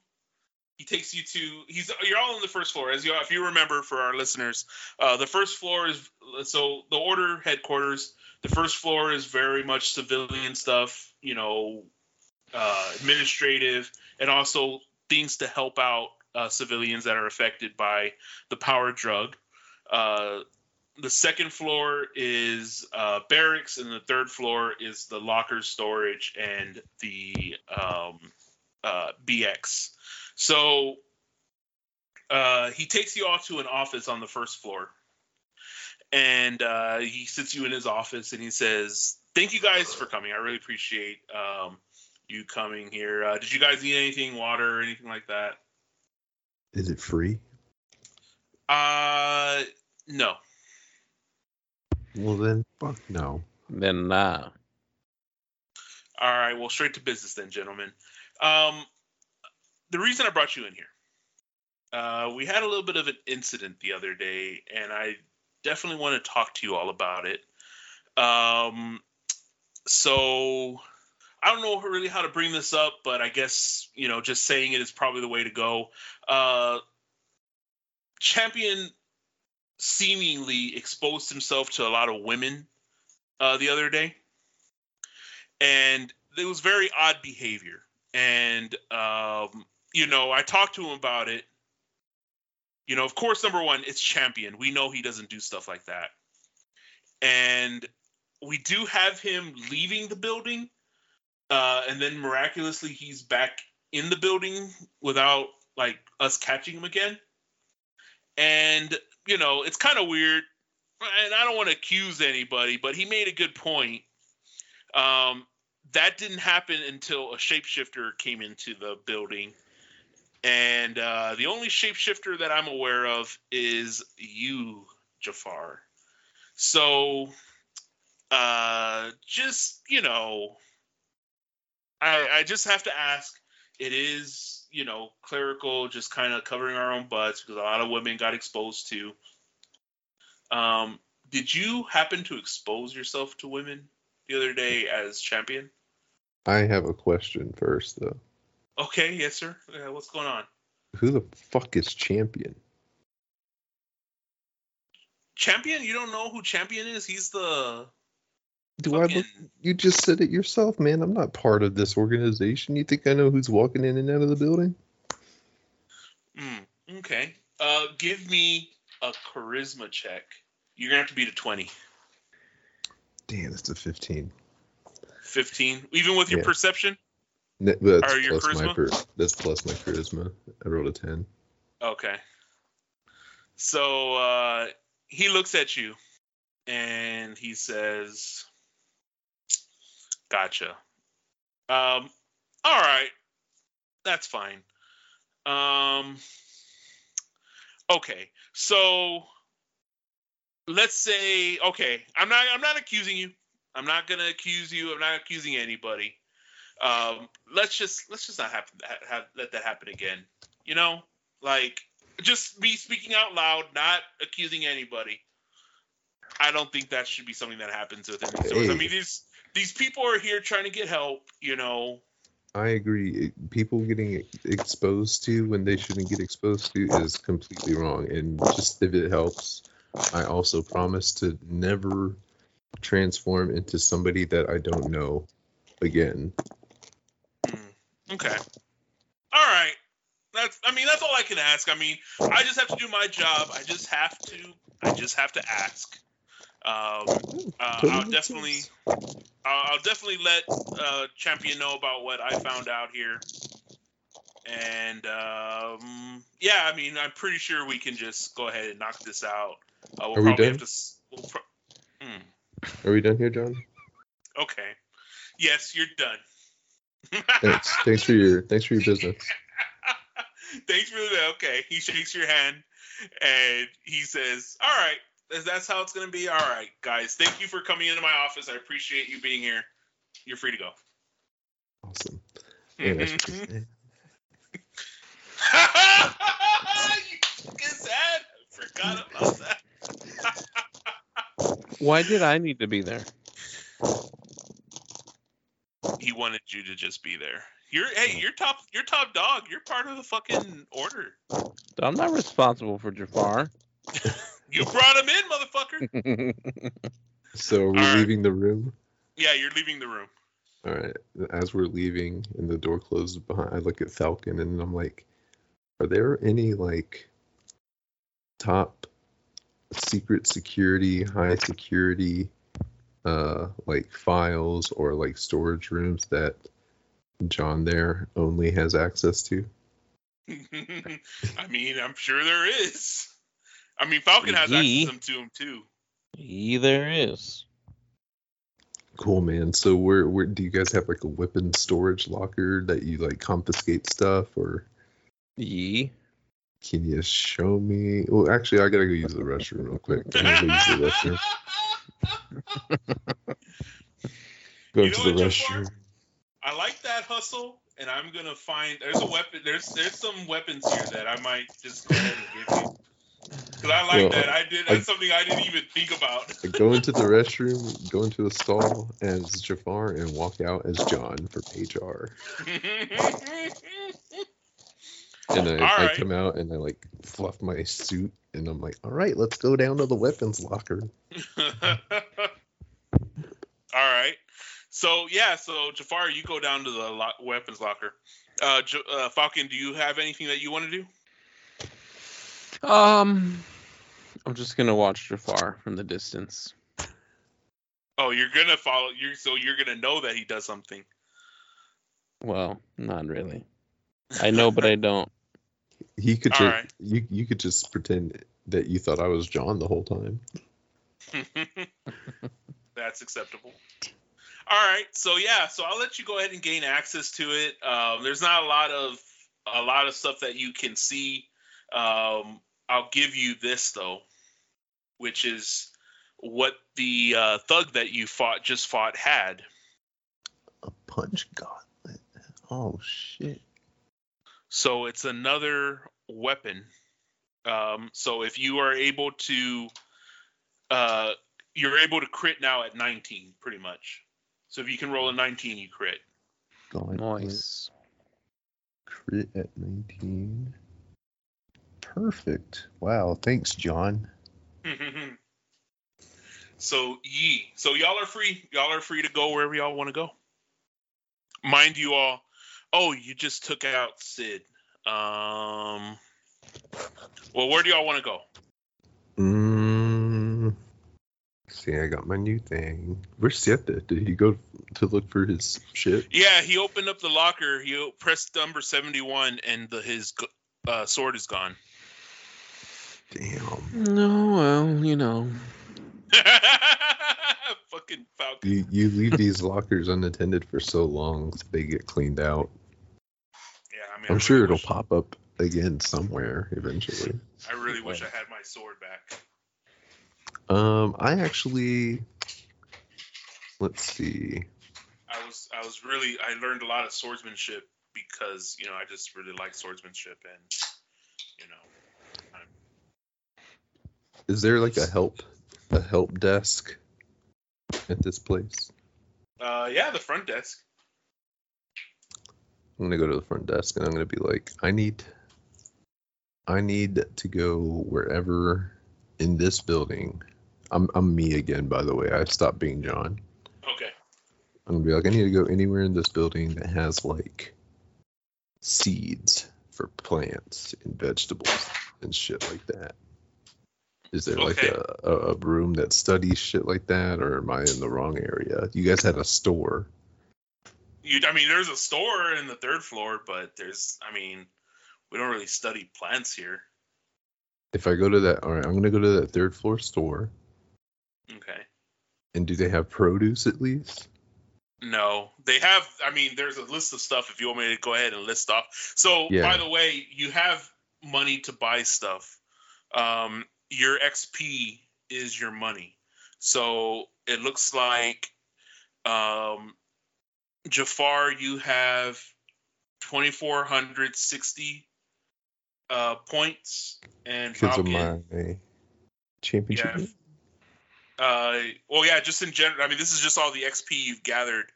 He takes you to. He's. You're all on the first floor. As you, if you remember, for our listeners, uh, the first floor is so the order headquarters. The first floor is very much civilian stuff. You know, uh, administrative, and also things to help out uh, civilians that are affected by the power drug. Uh, the second floor is uh, barracks, and the third floor is the locker storage and the um, uh, BX. So uh, he takes you all to an office on the first floor, and uh, he sits you in his office, and he says, "Thank you guys for coming. I really appreciate um, you coming here. Uh, did you guys need anything, water or anything like that?" Is it free? Uh, no. Well then, fuck no. Then nah. All right, well, straight to business then, gentlemen. Um, the reason I brought you in here, uh, we had a little bit of an incident the other day, and I definitely want to talk to you all about it. Um, so I don't know really how to bring this up, but I guess you know, just saying it is probably the way to go. Uh, Champion seemingly exposed himself to a lot of women uh, the other day and it was very odd behavior. And um, you know, I talked to him about it. You know, of course, number one, it's champion. We know he doesn't do stuff like that. And we do have him leaving the building, uh, and then miraculously he's back in the building without like us catching him again. And you know, it's kind of weird. And I don't want to accuse anybody, but he made a good point. Um, that didn't happen until a shapeshifter came into the building. And uh, the only shapeshifter that I'm aware of is you, Jafar. So, uh, just, you know, I, I just have to ask it is, you know, clerical, just kind of covering our own butts because a lot of women got exposed to. Um, did you happen to expose yourself to women the other day as champion? I have a question first though. Okay, yes, sir. Yeah, what's going on? Who the fuck is champion? Champion? You don't know who Champion is? He's the Do I look? You just said it yourself, man. I'm not part of this organization. You think I know who's walking in and out of the building? Mm, okay. Uh, give me a charisma check. You're gonna have to beat a twenty. Damn, that's a 15. 15, even with your Yeah. perception. That's plus my per- that's plus my charisma. I rolled a 10. Okay. So uh, he looks at you and he says, Gotcha. Um, all right. That's fine. Um, okay. So let's say, okay, I'm not, I'm not accusing you. I'm not gonna accuse you. I'm not accusing anybody. Um, let's just, let's just not have, have, let that happen again. You know, like just me speaking out loud, not accusing anybody. I don't think that should be something that happens with these stores. I mean, these these people are here trying to get help. You know, I agree. People getting exposed to when they shouldn't get exposed to is completely wrong. And just if it helps, I also promise to never transform into somebody that I don't know again. Okay. All right. That's. I mean, that's all I can ask. I mean, I just have to do my job. I just have to. I just have to ask. Um, uh, I'll definitely. I'll, I'll definitely let uh, Champion know about what I found out here. And um, yeah, I mean, I'm pretty sure we can just go ahead and knock this out. Uh, we'll Are we done? have to. We'll pro- Hmm. Are we done here, John? Okay. Yes, you're done. Thanks. Thanks for your thanks for your business. Thanks for the okay. He shakes your hand and he says, "All right, that's how it's gonna be. All right, guys. Thank you for coming into my office. I appreciate you being here. You're free to go." Awesome. Yeah, that's what you said. sad. I forgot about that. Why did I need to be there? He wanted you to just be there. You're hey, you're top. You're top dog. You're part of the fucking order. I'm not responsible for Jafar. You brought him in, motherfucker. So are we All right. leaving the room? Yeah, you're leaving the room. All right. As we're leaving and the door closes behind, I look at Falcon and I'm like, are there any like top secret security, high security, uh, like files or like storage rooms that John there only has access to? I mean, I'm sure there is. I mean, Falcon has Yee. access to him too. Ye there is. Cool, man. So where where do you guys have like a weapon storage locker that you like confiscate stuff or Ye. can you show me? Well, actually, I gotta go use the restroom real quick. I'm gonna go use the restroom. Go You know to the restroom. I like that hustle, and I'm gonna find. There's a weapon. There's there's some weapons here that I might just go ahead and give you. Cause I like that. I did. I- That's something I didn't even think about. Go into the restroom, go into the stall as Jafar, and walk out as John for HR. And I, All I come out and I like fluff my suit, and I'm like, "All right, let's go down to the weapons locker." All right. So yeah, so Jafar, you go down to the lo- weapons locker. Uh, J- uh, Falcon, do you have anything that you want to do? Um, I'm just gonna watch Jafar from the distance. Oh, you're gonna follow. You're so you're gonna know that he does something. Well, not really. I know, but I don't. He could All ju- right. you you could just pretend that you thought I was John the whole time. That's acceptable. All right, so yeah, so I'll let you go ahead and gain access to it. Um, there's not a lot of a lot of stuff that you can see. Um, I'll give you this though, which is what the uh, thug that you fought just fought had. A punch gauntlet. Oh shit. So it's another weapon. Um, so if you are able to, uh, you're able to crit now at 19, pretty much. So if you can roll a 19, you crit. Gauntlet. Nice. Crit at 19. Perfect. Wow. Thanks, John. so ye, so y'all are free. Y'all are free to go wherever y'all want to go. Mind you all. Oh, you just took out Sid. Um. Well, where do y'all want to go? Mm, see, I got my new thing. Where's Siete? Did he go to look for his shit? Yeah, he opened up the locker. He pressed number seventy-one, and the, his uh, sword is gone. Damn. No, well, you know. Fucking Falcon. You you leave these lockers unattended for so long, they get cleaned out. Yeah, I mean, I I'm really sure it'll wish- pop up again somewhere eventually. I really wish I had my sword back. Um, I actually, let's see. I was, I was really, I learned a lot of swordsmanship because you know I just really like swordsmanship, and you know, Is there like a help, a help desk at this place? uh, yeah, the front desk. I'm gonna go to the front desk and I'm gonna be like, I need, I need to go wherever in this building. I'm I'm me again, by the way. I stopped being John. Okay. I'm gonna be like, I need to go anywhere in this building that has like seeds for plants and vegetables and shit like that. Is there like Okay. a, a, a room that studies shit like that, or am I in the wrong area? You guys had a store. You, I mean, there's a store in the third floor, but there's, I mean, we don't really study plants here. If I go to that, all right, I'm gonna go to that third floor store. Okay. And do they have produce at least? No, they have. I mean, there's a list of stuff. If you want me to go ahead and list off. So, Yeah. by the way, you have money to buy stuff. Um, your XP is your money. So it looks like, um, Jafar, you have 2,460 uh, points, and Because of Falcon. my championship. Yeah. Uh, well, yeah, just in general. I mean, this is just all the XP you've gathered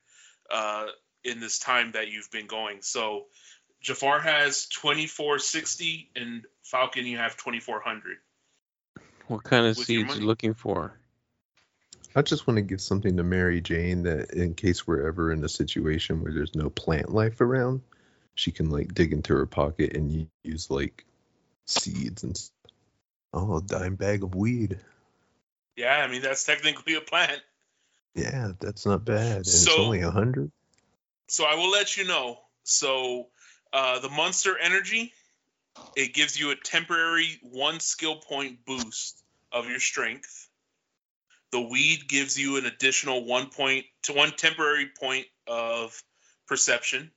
uh, in this time that you've been going. So, Jafar has 2460, and Falcon, you have 2400. What kind of With your seeds you money. looking for? I just want to give something to Mary Jane that in case we're ever in a situation where there's no plant life around, she can like dig into her pocket and use like seeds and oh, a dime bag of weed. Yeah, I mean, that's technically a plant. Yeah, that's not bad. And it's only a hundred. So, I will let you know. So, uh, the Monster Energy, it gives you a temporary one skill point boost of your strength. The weed gives you an additional one point to one temporary point of perception.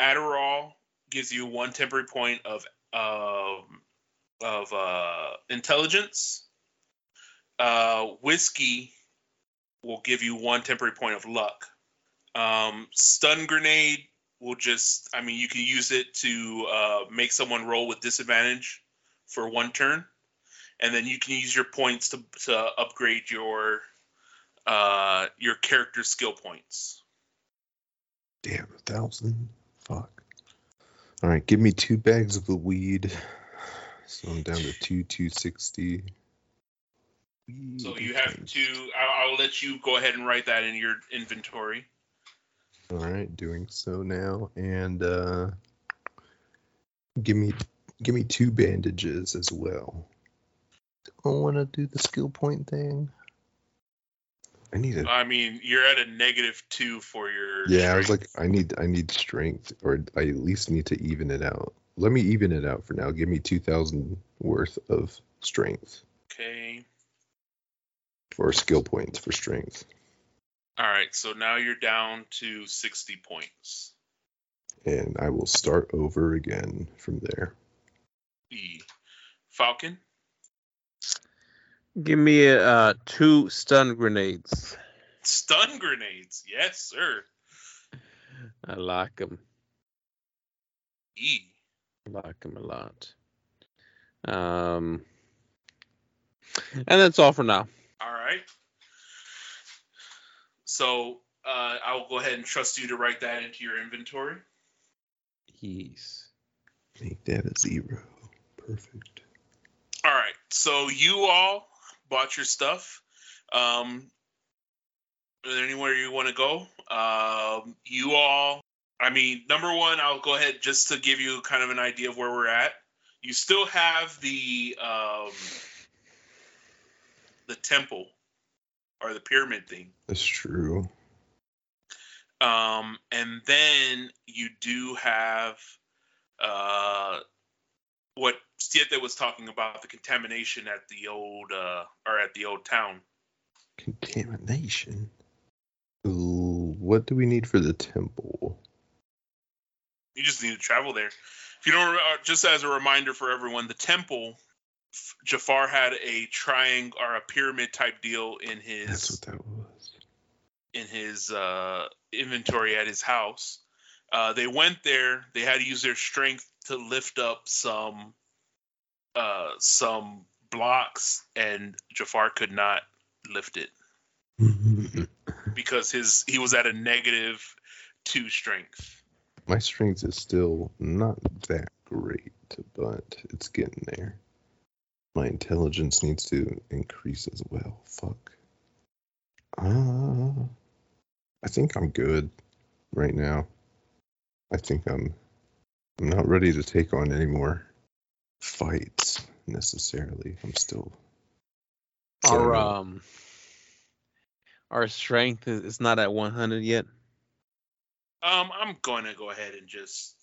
Adderall gives you one temporary point of um, of uh, intelligence. Uh, whiskey will give you one temporary point of luck. Um, stun grenade will just, I mean, you can use it to uh, make someone roll with disadvantage for one turn, and then you can use your points to to upgrade your uh, your character skill points. Damn, a thousand. Fuck. All right, give me two bags of the weed. So I'm down to two two sixty. So you have to. I, I'll let you go ahead and write that in your inventory. All right, doing so now, and uh, give me give me two bandages as well. I want to do the skill point thing. I need it. I mean, you're at a negative two for your. yeah. I was like. I need I need strength, or I at least need to even it out. Let me even it out for now. Give me two thousand worth of strength okay. For skill points for strength, All right. So now you're down to sixty points. and I will start over again from there. The Falcon. Give me uh, two stun grenades. Stun grenades. Yes, sir. I like them. E. I like them a lot. Um, and that's all for now. All right. So uh, I will go ahead and trust you to write that into your inventory. Yes. Make that a zero. Perfect. All right. So you all bought your stuff. Um, is there anywhere you want to go? Um, you all. I mean, number one, I'll go ahead just to give you kind of an idea of where we're at. You still have the um, the temple or the pyramid thing. That's true. Um, and then you do have uh, what Siete was talking about the contamination at the old uh, or at the old town. Contamination. Ooh, what do we need for the temple? You just need to travel there. If you don't, uh, just as a reminder for everyone, the temple, Jafar had a triangle or a pyramid type deal in his That's what that was. in his uh, inventory at his house. Uh, they went there. They had to use their strength to lift up some uh, some blocks, and Jafar could not lift it because his he was at a negative two strength. My strength is still not that great, but it's getting there. My intelligence needs to increase as well. Fuck. Uh, I think I'm good right now. I think I'm I'm not ready to take on any more fights necessarily. I'm still Our um, our strength is, is not at 100 yet. Um, I'm going to go ahead and just.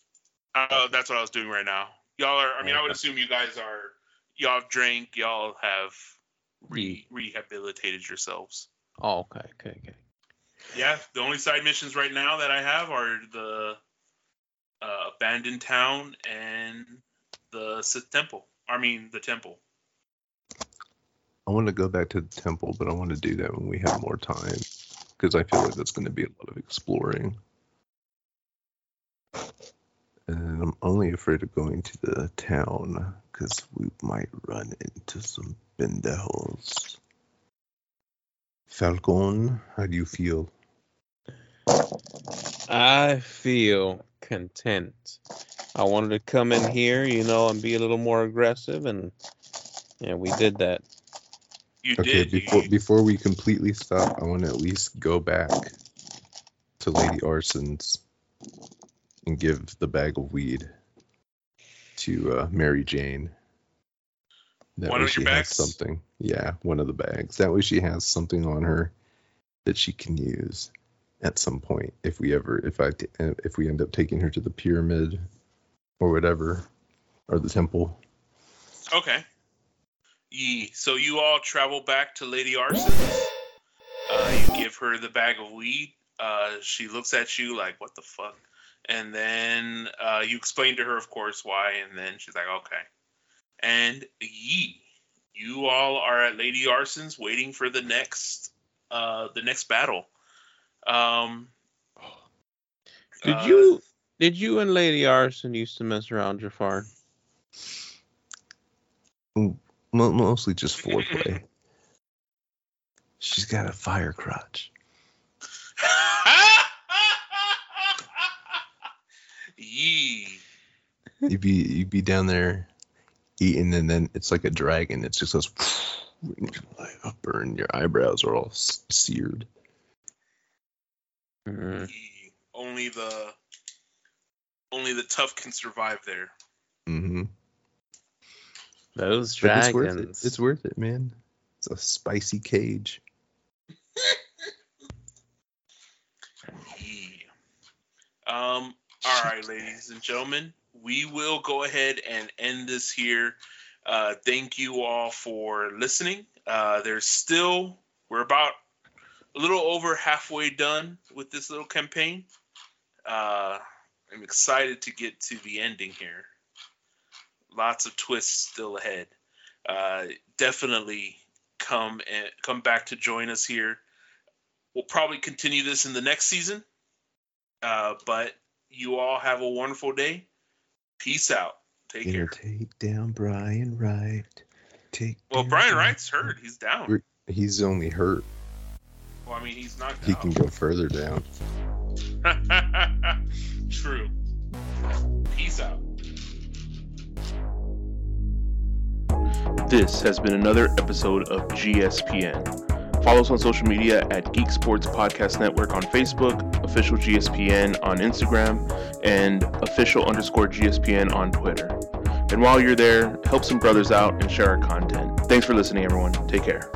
Uh, that's what I was doing right now. Y'all are. I mean, I would assume you guys are. Y'all have drank. Y'all have re- rehabilitated yourselves. Oh, okay, okay, okay. Yeah, the only side missions right now that I have are the uh, abandoned town and the S- temple. I mean, the temple. I want to go back to the temple, but I want to do that when we have more time because I feel like that's going to be a lot of exploring. And I'm only afraid of going to the town because we might run into some bendehos. Falcon, how do you feel? I feel content. I wanted to come in here, you know, and be a little more aggressive, and yeah, we did that. You Okay, did. you- before before we completely stop, I want to at least go back to Lady Arson's and give the bag of weed to uh, Mary Jane. That One way of your she has something. Yeah, one of the bags. That way she has something on her that she can use at some point if we ever if I if we end up taking her to the pyramid or whatever or the temple. Okay. Ye. So you all travel back to Lady Arson's. Uh, you give her the bag of weed. Uh, she looks at you like, "What the fuck?" And then uh, you explain to her, of course, why. And then she's like, "Okay." And ye, you all are at Lady Arson's, waiting for the next, uh, the next battle. Um, Did uh, you did you and Lady Arson used to mess around, Jafar? Mostly just foreplay. She's got a fire crotch. Yee. You'd be you'd be down there eating, and then it's like a dragon. It just goes burn. Your eyebrows are all seared. Mm, Yee. Only the only the tough can survive there. Mm-hmm. Those But it's worth it. dragons. It's worth it, man. It's a spicy cage. Um. All right, ladies and gentlemen, we will go ahead and end this here. Uh, thank you all for listening. Uh, there's still we're about a little over halfway done with this little campaign. Uh, I'm excited to get to the ending here. Lots of twists still ahead. Uh, definitely come and come back to join us here. We'll probably continue this in the next season. Uh, but you all have a wonderful day. Peace out. Take Gonna care. take down Brian Wright. Take. Well, down Brian Brian- Wright's hurt. He's down. He's only hurt. Well, I mean, he's knocked He out. can go further down. True. Peace out. This has been another episode of GSPN. Follow us on social media at Geek Sports Podcast Network on Facebook, official GSPN on Instagram, and official underscore GSPN on Twitter. And while you're there, help some brothers out and share our content. Thanks for listening, everyone. Take care.